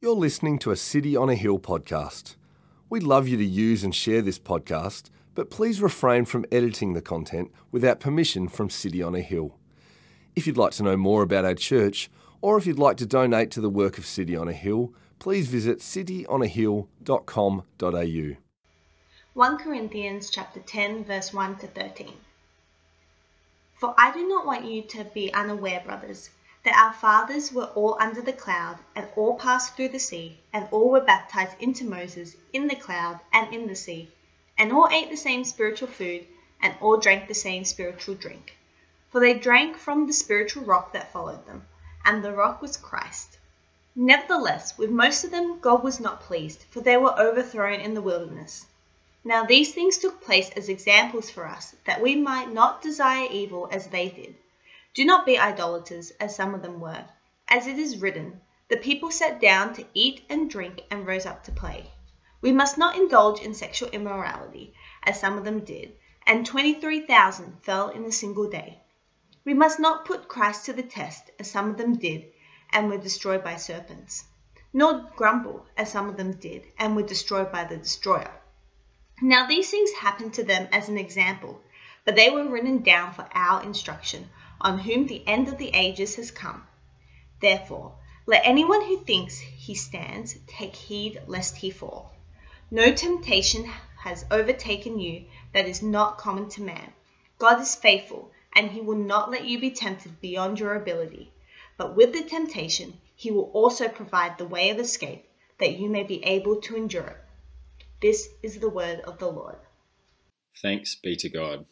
You're listening to a City on a Hill podcast. We'd love you to use and share this podcast, but please refrain from editing the content without permission from City on a Hill. If you'd like to know more about our church, or if you'd like to donate to the work of City on a Hill, please visit cityonahill.com.au. 1 Corinthians chapter 10 verse 1 to 13. For I do not want you to be unaware, brothers, that our fathers were all under the cloud, and all passed through the sea, and all were baptized into Moses in the cloud and in the sea, and all ate the same spiritual food, and all drank the same spiritual drink. For they drank from the spiritual rock that followed them, and the rock was Christ. Nevertheless, with most of them God was not pleased, for they were overthrown in the wilderness. Now these things took place as examples for us, that we might not desire evil as they did. Do not be idolaters, as some of them were. As it is written, The people sat down to eat and drink and rose up to play. We must not indulge in sexual immorality, as some of them did, and 23,000 fell in a single day. We must not put Christ to the test, as some of them did, and were destroyed by serpents. Nor grumble, as some of them did, and were destroyed by the destroyer. Now these things happened to them as an example, but they were written down for our instruction, on whom the end of the ages has come. Therefore, let anyone who thinks he stands take heed lest he fall. No temptation has overtaken you that is not common to man. God is faithful, and he will not let you be tempted beyond your ability. But with the temptation, he will also provide the way of escape, that you may be able to endure it. This is the word of the Lord. Thanks be to God.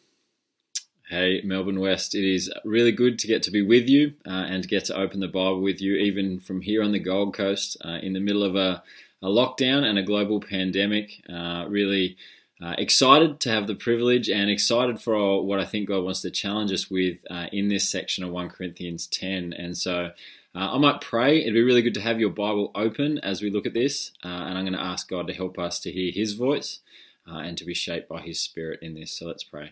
Hey, Melbourne West, it is really good to get to be with you uh, and to get to open the Bible with you, even from here on the Gold Coast uh, in the middle of a, a, lockdown and a global pandemic. Uh, really uh, excited to have the privilege and excited for what I think God wants to challenge us with uh, in this section of 1 Corinthians 10. And so uh, I might pray. It'd be really good to have your Bible open as we look at this, and I'm going to ask God to help us to hear His voice and to be shaped by His Spirit in this. So let's pray.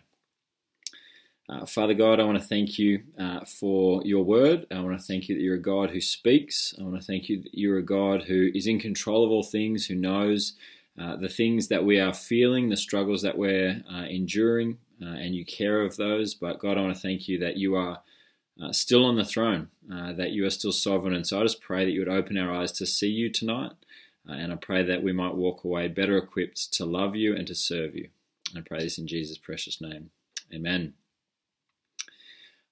Uh, Father God, I want to thank you uh, for your word. I want to thank you that you're a God who speaks. I want to thank you that you're a God who is in control of all things, who knows uh, the things that we are feeling, the struggles that we're uh, enduring, uh, and you care of those. But God, I want to thank you that you are uh, still on the throne, that you are still sovereign. And so I just pray that you would open our eyes to see you tonight. and I pray that we might walk away better equipped to love you and to serve you. I pray this in Jesus' precious name. Amen.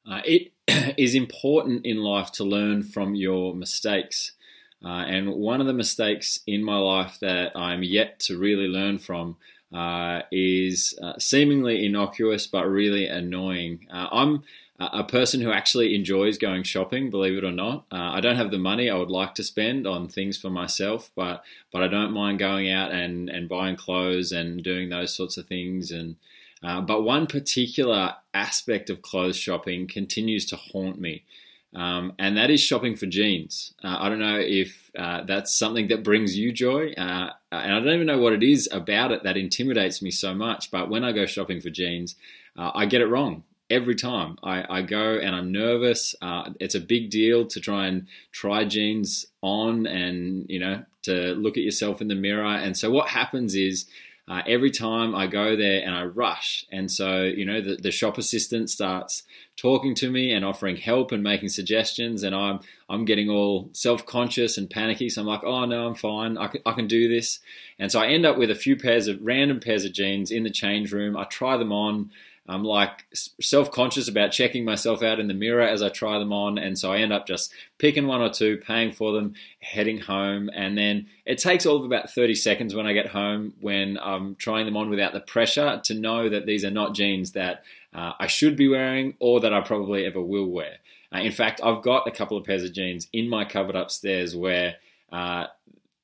Uh, it is important in life to learn from your mistakes. Uh, and one of the mistakes in my life that I'm yet to really learn from uh, is uh, seemingly innocuous but really annoying. Uh, I'm a person who actually enjoys going shopping, believe it or not. Uh, I don't have the money I would like to spend on things for myself, but but I don't mind going out and, and buying clothes and doing those sorts of things and uh, but one particular aspect of clothes shopping continues to haunt me, um, and that is shopping for jeans. Uh, I don't know if uh, that's something that brings you joy, uh, and I don't even know what it is about it that intimidates me so much. But when I go shopping for jeans, uh, I get it wrong every time. I, I go and I'm nervous. Uh, it's a big deal to try and try jeans on, and you know to look at yourself in the mirror. And so what happens is uh, every time I go there and I rush. And so, you know, the, the shop assistant starts talking to me and offering help and making suggestions. And I'm, I'm getting all self conscious and panicky. So I'm like, oh, no, I'm fine. I can, I can do this. And so I end up with a few pairs of random pairs of jeans in the change room. I try them on. I'm like self conscious about checking myself out in the mirror as I try them on. And so I end up just picking one or two, paying for them, heading home. And then it takes all of about 30 seconds when I get home when I'm trying them on without the pressure to know that these are not jeans that uh, I should be wearing or that I probably ever will wear. Uh, in fact, I've got a couple of pairs of jeans in my cupboard upstairs where uh,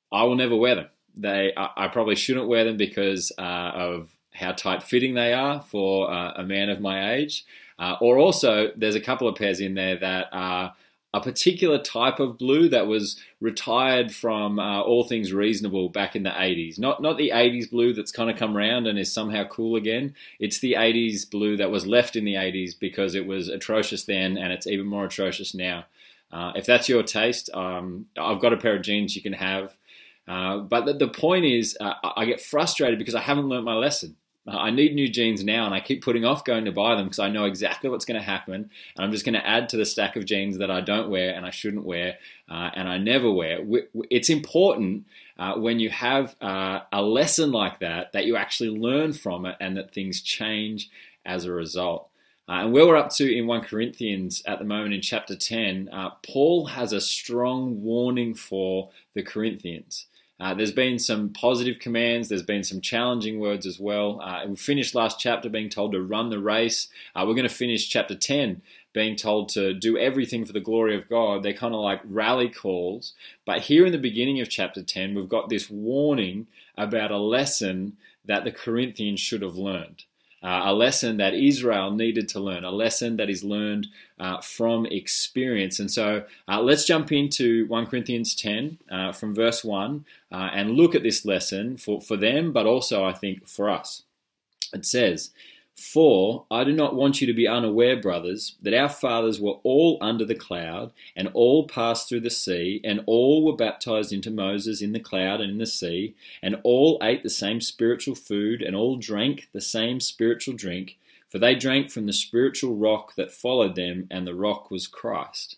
I will never wear them. They, I, I probably shouldn't wear them because uh, of how tight fitting they are for uh, a man of my age. Uh, or also, there's a couple of pairs in there that are a particular type of blue that was retired from uh, all things reasonable back in the 80s. Not not the 80s blue that's kind of come around and is somehow cool again. It's the 80s blue that was left in the 80s because it was atrocious then and it's even more atrocious now. Uh, if that's your taste, um, I've got a pair of jeans you can have. Uh, but the, the, point is, uh, I get frustrated because I haven't learnt my lesson. Uh, I need new jeans now, and I keep putting off going to buy them because I know exactly what's going to happen, and I'm just going to add to the stack of jeans that I don't wear and I shouldn't wear, uh, and I never wear. It's important uh, when you have uh, a lesson like that that you actually learn from it and that things change as a result. Uh, and where we're up to in 1 Corinthians at the moment in chapter 10, uh, Paul has a strong warning for the Corinthians. Uh, there's been some positive commands, there's been some challenging words as well. Uh, we finished last chapter being told to run the race. Uh, we're going to finish chapter 10 being told to do everything for the glory of God. They're kind of like rally calls. But here in the beginning of chapter 10, we've got this warning about a lesson that the Corinthians should have learned uh, a lesson that Israel needed to learn, a lesson that is learned uh, from experience. And so uh, let's jump into 1 Corinthians 10 uh, from verse 1 uh, and look at this lesson for, for them, but also, I think, for us. It says, for I do not want you to be unaware, brothers, that our fathers were all under the cloud, and all passed through the sea, and all were baptized into Moses in the cloud and in the sea, and all ate the same spiritual food, and all drank the same spiritual drink, for they drank from the spiritual rock that followed them, and the rock was Christ.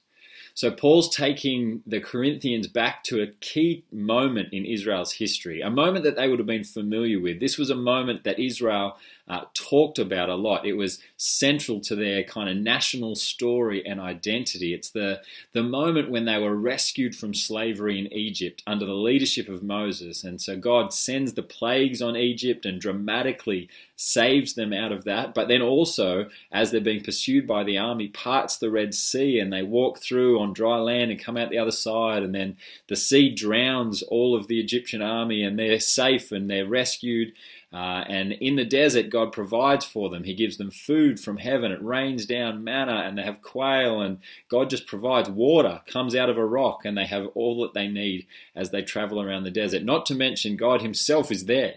So Paul's taking the Corinthians back to a key moment in Israel's history, a moment that they would have been familiar with. This was a moment that Israel uh, talked about a lot. It was central to their kind of national story and identity. It's the, the moment when they were rescued from slavery in Egypt under the leadership of Moses. And so God sends the plagues on Egypt and dramatically saves them out of that. But then also, as they're being pursued by the army, parts the Red Sea and they walk through on dry land and come out the other side. And then the sea drowns all of the Egyptian army and they're safe and they're rescued. Uh, and in the desert, God provides for them. He gives them food from heaven. It rains down manna, and they have quail, and God just provides water, comes out of a rock, and they have all that they need as they travel around the desert. Not to mention, God Himself is there.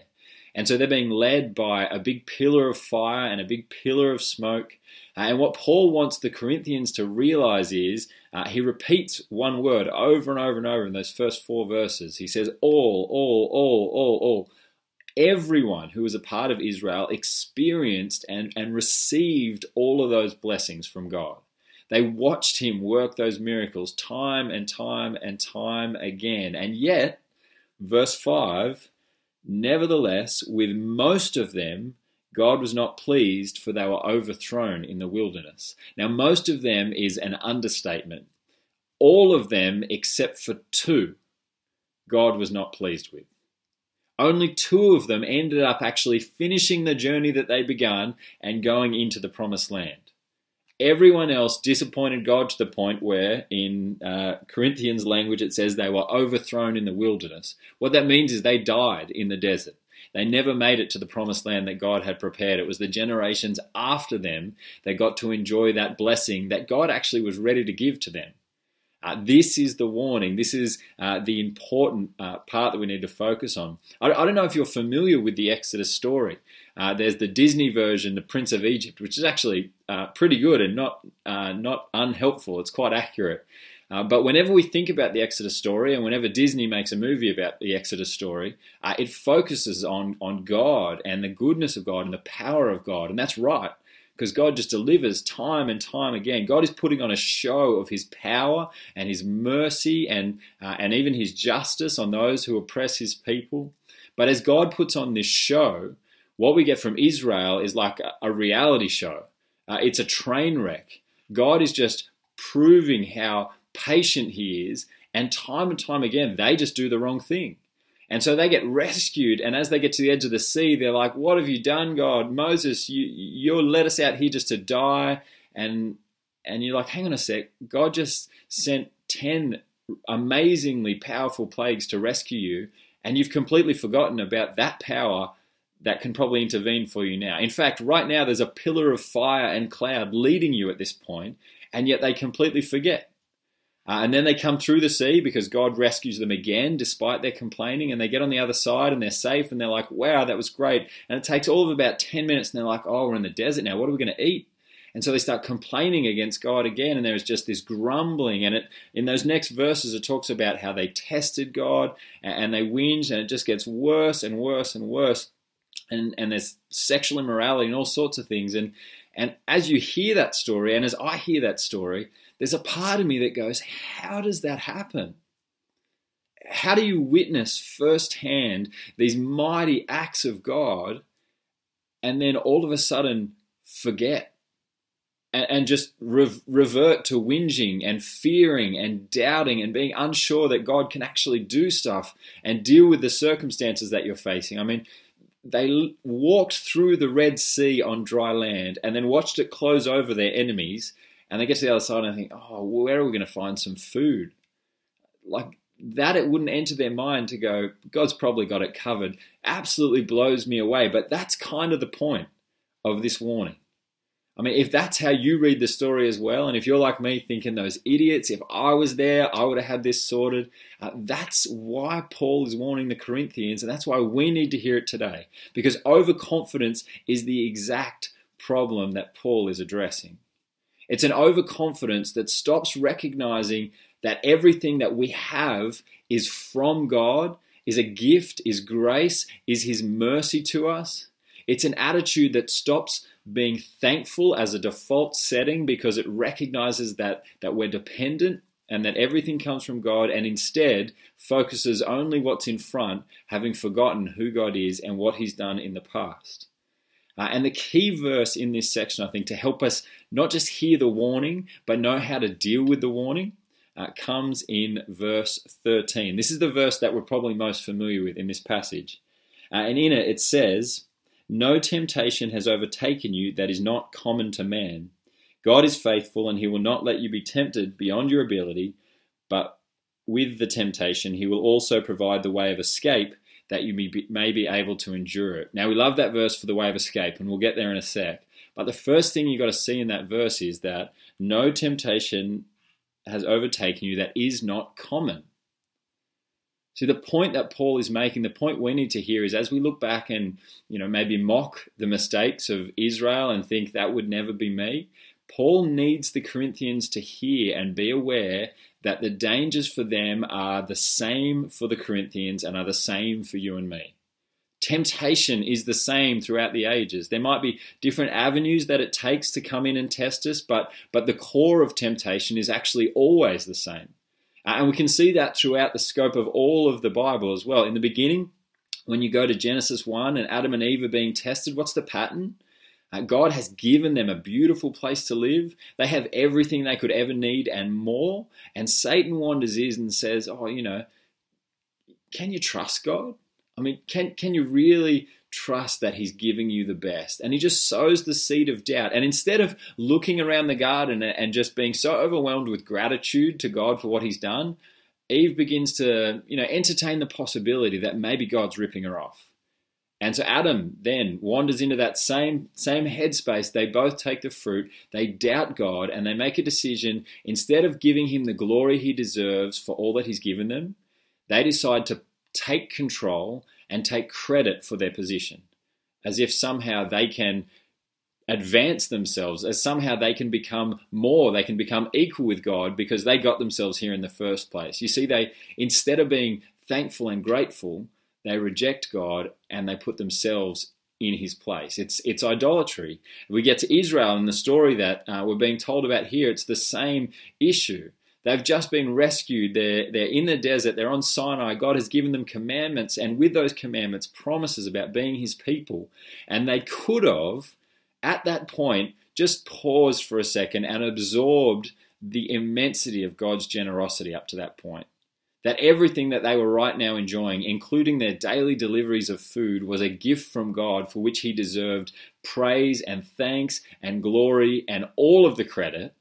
And so they're being led by a big pillar of fire and a big pillar of smoke. Uh, and what Paul wants the Corinthians to realize is uh, he repeats one word over and over and over in those first four verses. He says, All, all, all, all, all everyone who was a part of Israel experienced and, and received all of those blessings from God. They watched him work those miracles time and time and time again. And yet, verse 5 nevertheless, with most of them, God was not pleased, for they were overthrown in the wilderness. Now, most of them is an understatement. All of them, except for two, God was not pleased with. Only two of them ended up actually finishing the journey that they began and going into the promised land. Everyone else disappointed God to the point where, in uh, Corinthians language, it says they were overthrown in the wilderness. What that means is they died in the desert. They never made it to the promised land that God had prepared. It was the generations after them that got to enjoy that blessing that God actually was ready to give to them. Uh, this is the warning. This is uh, the important uh, part that we need to focus on. I, I, don't know if you're familiar with the Exodus story. Uh, there's the Disney version, The Prince of Egypt, which is actually uh, pretty good and not uh, not unhelpful. It's quite accurate. but whenever we think about the Exodus story, and whenever Disney makes a movie about the Exodus story, it focuses on on God and the goodness of God and the power of God, and that's right because God just delivers time and time again. God is putting on a show of His power and His mercy and uh, and even His justice on those who oppress His people. But as God puts on this show, what we get from Israel is like a, a reality show. Uh, it's a train wreck. God is just proving how patient He is, and time and time again, they just do the wrong thing. And so they get rescued, and as they get to the edge of the sea, they're like, "What have you done, God? Moses, you you let us out here just to die." And and you're like, "Hang on a sec. God just sent ten amazingly powerful plagues to rescue you, and you've completely forgotten about that power that can probably intervene for you now. In fact, right now there's a pillar of fire and cloud leading you at this point, and yet they completely forget. Uh, and then they come through the sea because God rescues them again despite their complaining. And they get on the other side and they're safe and they're like, wow, that was great. And it takes all of about 10 minutes and they're like, oh, we're in the desert now. What are we going to eat? And so they start complaining against God again, and there's just this grumbling. And it in those next verses, it talks about how they tested God and they whinged, and it just gets worse and worse and worse. And and there's sexual immorality and all sorts of things. And and as you hear that story, and as I hear that story, there's a part of me that goes, How does that happen? How do you witness firsthand these mighty acts of God and then all of a sudden forget and, and just re- revert to whinging and fearing and doubting and being unsure that God can actually do stuff and deal with the circumstances that you're facing. I mean, they walked through the Red Sea on dry land and then watched it close over their enemies. And they get to the other side and think, oh, where are we going to find some food? Like that, it wouldn't enter their mind to go, God's probably got it covered. Absolutely blows me away. But that's kind of the point of this warning. I mean, if that's how you read the story as well, and if you're like me thinking those idiots, if I was there, I would have had this sorted. Uh, that's why Paul is warning the Corinthians, and that's why we need to hear it today. Because overconfidence is the exact problem that Paul is addressing. It's an overconfidence that stops recognizing that everything that we have is from God, is a gift, is grace, is His mercy to us. It's an attitude that stops being thankful as a default setting because it recognizes that, that we're dependent and that everything comes from God and instead focuses only what's in front, having forgotten who God is and what He's done in the past. Uh, and the key verse in this section, I think, to help us not just hear the warning, but know how to deal with the warning, uh, comes in verse 13. This is the verse that we're probably most familiar with in this passage. Uh, and in it, it says, no temptation has overtaken you that is not common to man. God is faithful, and he will not let you be tempted beyond your ability, but with the temptation, he will also provide the way of escape that you may be able to endure it. Now, we love that verse for the way of escape, and we'll get there in a sec. But the first thing you've got to see in that verse is that no temptation has overtaken you that is not common. See, the point that Paul is making, the point we need to hear is as we look back and, you know, maybe mock the mistakes of Israel and think that would never be me, Paul needs the Corinthians to hear and be aware that the dangers for them are the same for the Corinthians and are the same for you and me. Temptation is the same throughout the ages. There might be different avenues that it takes to come in and test us, but, but the core of temptation is actually always the same. Uh, and we can see that throughout the scope of all of the Bible as well. In the beginning, when you go to Genesis 1 and Adam and Eve are being tested, what's the pattern? Uh, God has given them a beautiful place to live. They have everything they could ever need and more. And Satan wanders in and says, Oh, you know, can you trust God? I mean, can, can you really trust that he's giving you the best. And he just sows the seed of doubt. And instead of looking around the garden and just being so overwhelmed with gratitude to God for what he's done, Eve begins to, you know, entertain the possibility that maybe God's ripping her off. And so Adam then wanders into that same same headspace. They both take the fruit. They doubt God and they make a decision instead of giving him the glory he deserves for all that he's given them, they decide to take control and take credit for their position, as if somehow they can advance themselves, as somehow they can become more, they can become equal with God because they got themselves here in the first place. You see, they, instead of being thankful and grateful, they reject God and they put themselves in his place. It's it's idolatry. We get to Israel and the story that uh, we're being told about here. It's the same issue. They've just been rescued. They're, they're in the desert. They're on Sinai. God has given them commandments, and with those commandments, promises about being His people. And they could have, at that point, just paused for a second and absorbed the immensity of God's generosity up to that point. That everything that they were right now enjoying, including their daily deliveries of food, was a gift from God for which He deserved praise and thanks and glory and all of the credit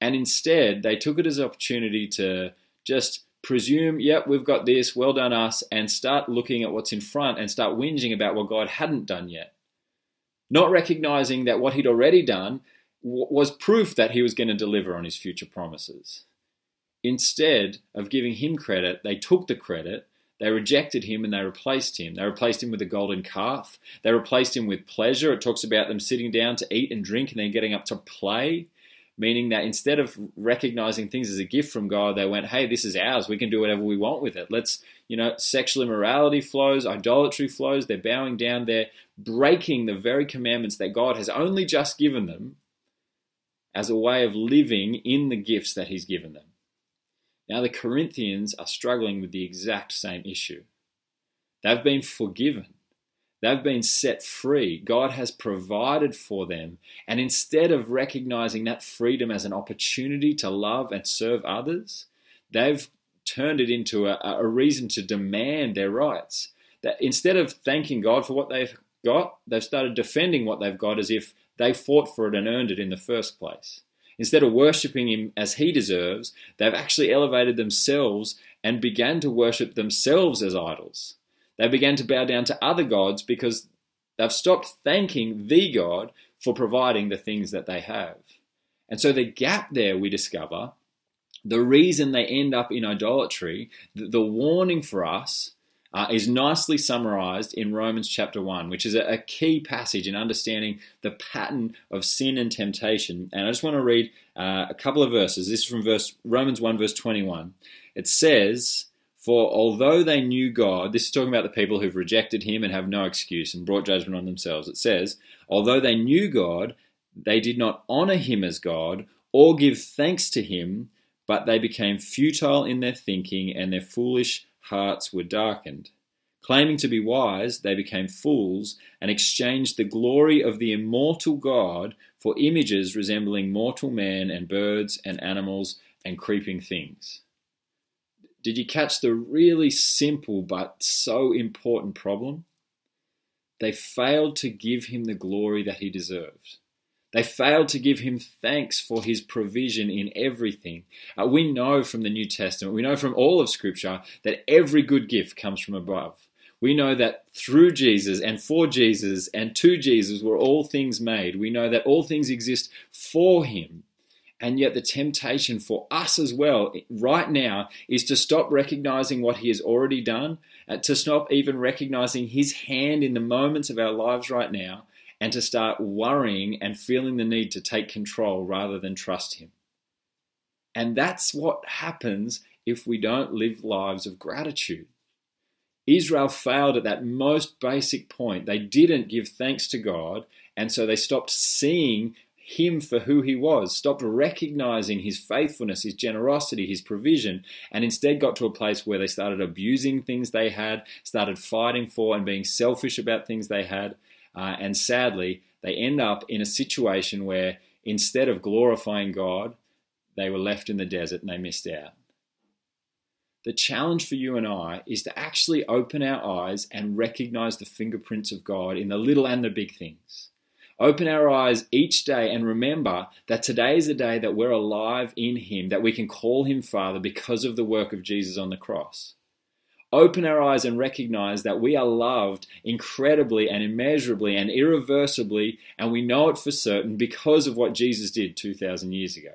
and instead, they took it as an opportunity to just presume, yep, we've got this, well done us, and start looking at what's in front and start whinging about what God hadn't done yet. Not recognizing that what he'd already done was proof that he was going to deliver on his future promises. Instead of giving him credit, they took the credit, They rejected him and they replaced him. They replaced him with a golden calf. They replaced him with pleasure. It talks about them sitting down to eat and drink and then getting up to play, meaning that instead of recognizing things as a gift from God, they went, hey, this is ours. We can do whatever we want with it. Let's, you know, sexual immorality flows, idolatry flows. They're bowing down. They're breaking the very commandments that God has only just given them as a way of living in the gifts that He's given them. Now, the Corinthians are struggling with the exact same issue. They've been forgiven, they've been set free. God has provided for them. And instead of recognizing that freedom as an opportunity to love and serve others, they've turned it into a, a reason to demand their rights. That instead of thanking God for what they've got, they've started defending what they've got as if they fought for it and earned it in the first place. Instead of worshipping him as he deserves, they've actually elevated themselves and began to worship themselves as idols. They began to bow down to other gods because they've stopped thanking the God for providing the things that they have. And so the gap there we discover, the reason they end up in idolatry, the warning for us uh, is nicely summarized in Romans chapter 1, which is a, key passage in understanding the pattern of sin and temptation. And I just want to read uh, a couple of verses. This is from verse Romans 1, verse 21. It says, For although they knew God, this is talking about the people who've rejected him and have no excuse and brought judgment on themselves. It says, Although they knew God, they did not honor him as God or give thanks to him, but they became futile in their thinking and their foolish hearts were darkened. Claiming to be wise, they became fools and exchanged the glory of the immortal God for images resembling mortal man and birds and animals and creeping things. Did you catch the really simple but so important problem? They failed to give him the glory that he deserved. They failed to give him thanks for his provision in everything. Uh, we know from the New Testament, we know from all of Scripture, that every good gift comes from above. We know that through Jesus and for Jesus and to Jesus were all things made. We know that all things exist for him. And yet, the temptation for us as well, right now, is to stop recognizing what He has already done, uh, to stop even recognizing His hand in the moments of our lives right now, and to start worrying and feeling the need to take control rather than trust Him. And that's what happens if we don't live lives of gratitude. Israel failed at that most basic point. They didn't give thanks to God, and so they stopped seeing him for who he was, stopped recognizing his faithfulness, his generosity, his provision, and instead got to a place where they started abusing things they had, started fighting for and being selfish about things they had, uh, and sadly, they end up in a situation where instead of glorifying God, they were left in the desert and they missed out. The challenge for you and I is to actually open our eyes and recognize the fingerprints of God in the little and the big things. Open our eyes each day and remember that today is a day that we're alive in Him, that we can call Him Father because of the work of Jesus on the cross open our eyes and recognize that we are loved incredibly and immeasurably and irreversibly, and we know it for certain because of what Jesus did 2,000 years ago.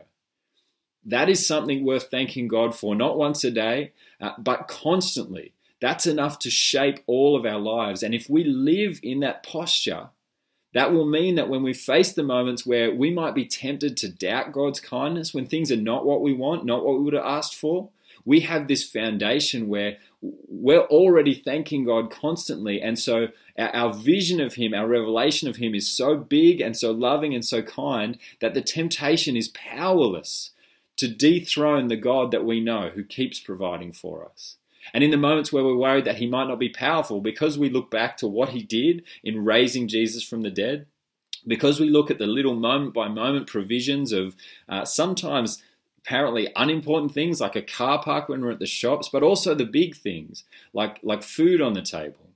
That is something worth thanking God for, not once a day, uh, but constantly. That's enough to shape all of our lives. And if we live in that posture, that will mean that when we face the moments where we might be tempted to doubt God's kindness, when things are not what we want, not what we would have asked for, we have this foundation where we're already thanking God constantly. And so our, vision of Him, our revelation of Him is so big and so loving and so kind that the temptation is powerless to dethrone the God that we know who keeps providing for us. And in the moments where we're worried that He might not be powerful, because we look back to what He did in raising Jesus from the dead, because we look at the little moment by moment provisions of uh, sometimes apparently unimportant things like a car park when we're at the shops, but also the big things like, like food on the table.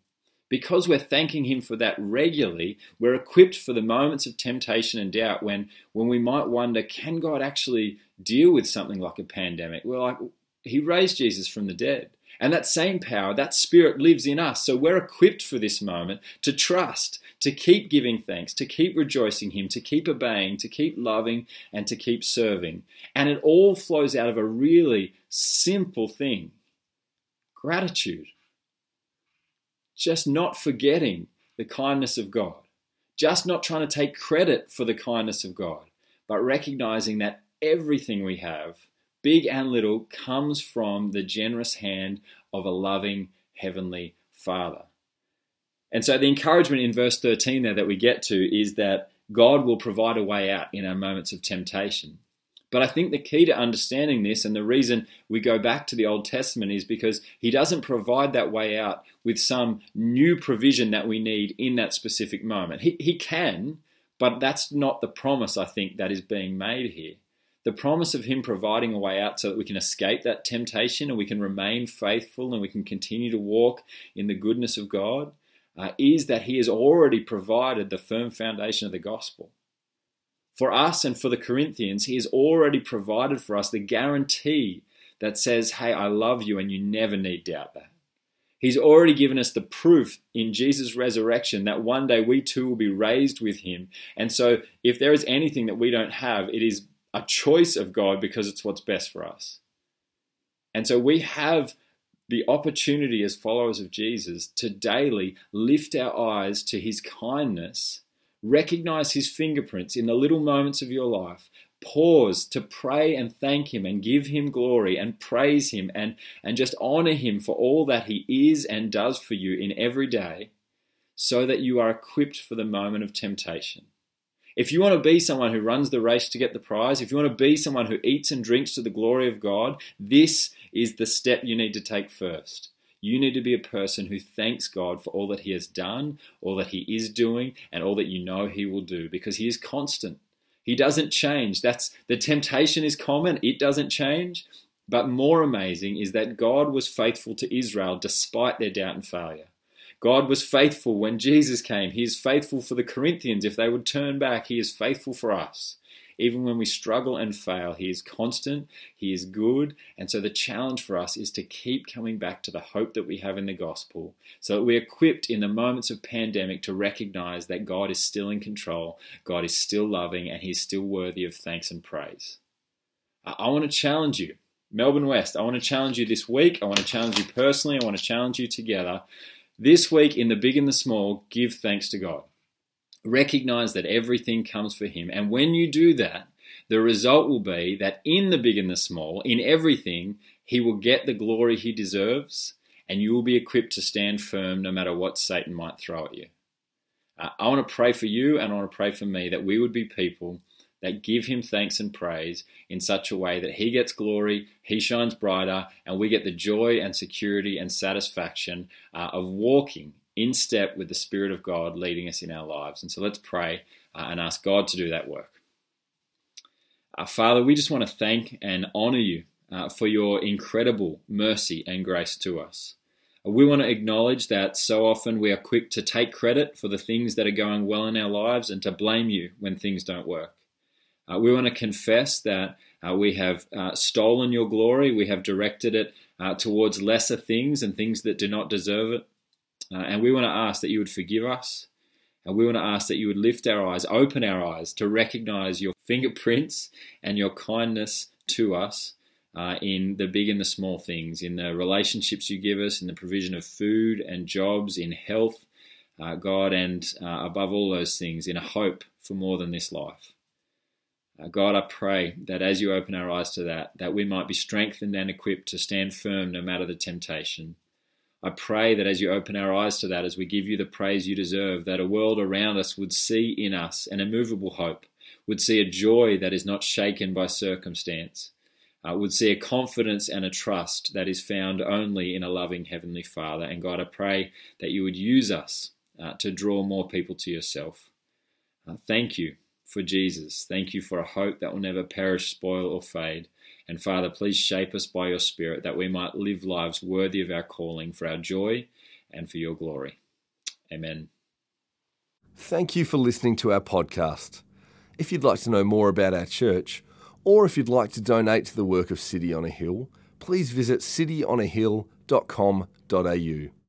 Because we're thanking Him for that regularly, we're equipped for the moments of temptation and doubt when, when we might wonder, can God actually deal with something like a pandemic? We're like, He raised Jesus from the dead. And that same power, that spirit lives in us. So we're equipped for this moment to trust, to keep giving thanks, to keep rejoicing Him, to keep obeying, to keep loving, and to keep serving. And it all flows out of a really simple thing gratitude. just not forgetting the kindness of God, just not trying to take credit for the kindness of God, but recognizing that everything we have, big and little, comes from the generous hand of a loving Heavenly Father. And so the encouragement in verse 13 there that we get to is that God will provide a way out in our moments of temptation. But I think the key to understanding this and the reason we go back to the Old Testament is because he doesn't provide that way out with some new provision that we need in that specific moment. He, he can, but that's not the promise, I think, that is being made here. The promise of him providing a way out so that we can escape that temptation and we can remain faithful and we can continue to walk in the goodness of God uh, is that he has already provided the firm foundation of the gospel. For us and for the Corinthians, he has already provided for us the guarantee that says, Hey, I love you, and you never need doubt that. He's already given us the proof in Jesus' resurrection that one day we too will be raised with him. And so, if there is anything that we don't have, it is a choice of God because it's what's best for us. And so, we have the opportunity as followers of Jesus to daily lift our eyes to his kindness, recognize his fingerprints in the little moments of your life, pause to pray and thank him and give him glory and praise him and, and just honor him for all that he is and does for you in every day so that you are equipped for the moment of temptation. If you want to be someone who runs the race to get the prize, if you want to be someone who eats and drinks to the glory of God, this is the step you need to take first. You need to be a person who thanks God for all that He has done, all that He is doing, and all that you know He will do because He is constant. He doesn't change. That's the temptation is common, it doesn't change. But more amazing is that God was faithful to Israel despite their doubt and failure. God was faithful when Jesus came. He is faithful for the Corinthians. If they would turn back, He is faithful for us. Even when we struggle and fail, He is constant, He is good. And so the challenge for us is to keep coming back to the hope that we have in the gospel so that we're equipped in the moments of pandemic to recognize that God is still in control, God is still loving, and He's still worthy of thanks and praise. I want to challenge you. Melbourne West, I want to challenge you this week. I want to challenge you personally. I want to challenge you together. This week, in the big and the small, give thanks to God. Recognize that everything comes for Him. And when you do that, the result will be that in the big and the small, in everything, He will get the glory He deserves, and you will be equipped to stand firm no matter what Satan might throw at you. Uh, I want to pray for you and I want to pray for me that we would be people that give him thanks and praise in such a way that he gets glory, he shines brighter, and we get the joy and security and satisfaction uh, of walking in step with the Spirit of God leading us in our lives. And so let's pray uh, and ask God to do that work. Uh, Father, we just want to thank and honor you uh, for your incredible mercy and grace to us. We want to acknowledge that so often we are quick to take credit for the things that are going well in our lives and to blame you when things don't work. Uh, we want to confess that uh, we have stolen your glory, we have directed it towards lesser things and things that do not deserve it. Uh, and we want to ask that you would forgive us. And we want to ask that you would lift our eyes, open our eyes to recognize your fingerprints and your kindness to us uh, in the big and the small things, in the relationships you give us, in the provision of food and jobs, in health, uh, God, and uh, above all those things, in a hope for more than this life. Uh, God, I pray that as you open our eyes to that, that we might be strengthened and equipped to stand firm no matter the temptation. I pray that as you open our eyes to that, as we give you the praise you deserve, that a world around us would see in us an immovable hope, would see a joy that is not shaken by circumstance, uh, would see a confidence and a trust that is found only in a loving Heavenly Father. And God, I pray that you would use us uh, to draw more people to yourself. Uh, thank you for Jesus. Thank you for a hope that will never perish, spoil, or fade. And Father, please shape us by your Spirit that we might live lives worthy of our calling for our joy and for your glory. Amen. Thank you for listening to our podcast. If you'd like to know more about our church, or if you'd like to donate to the work of City on a Hill, please visit cityonahill.com.au.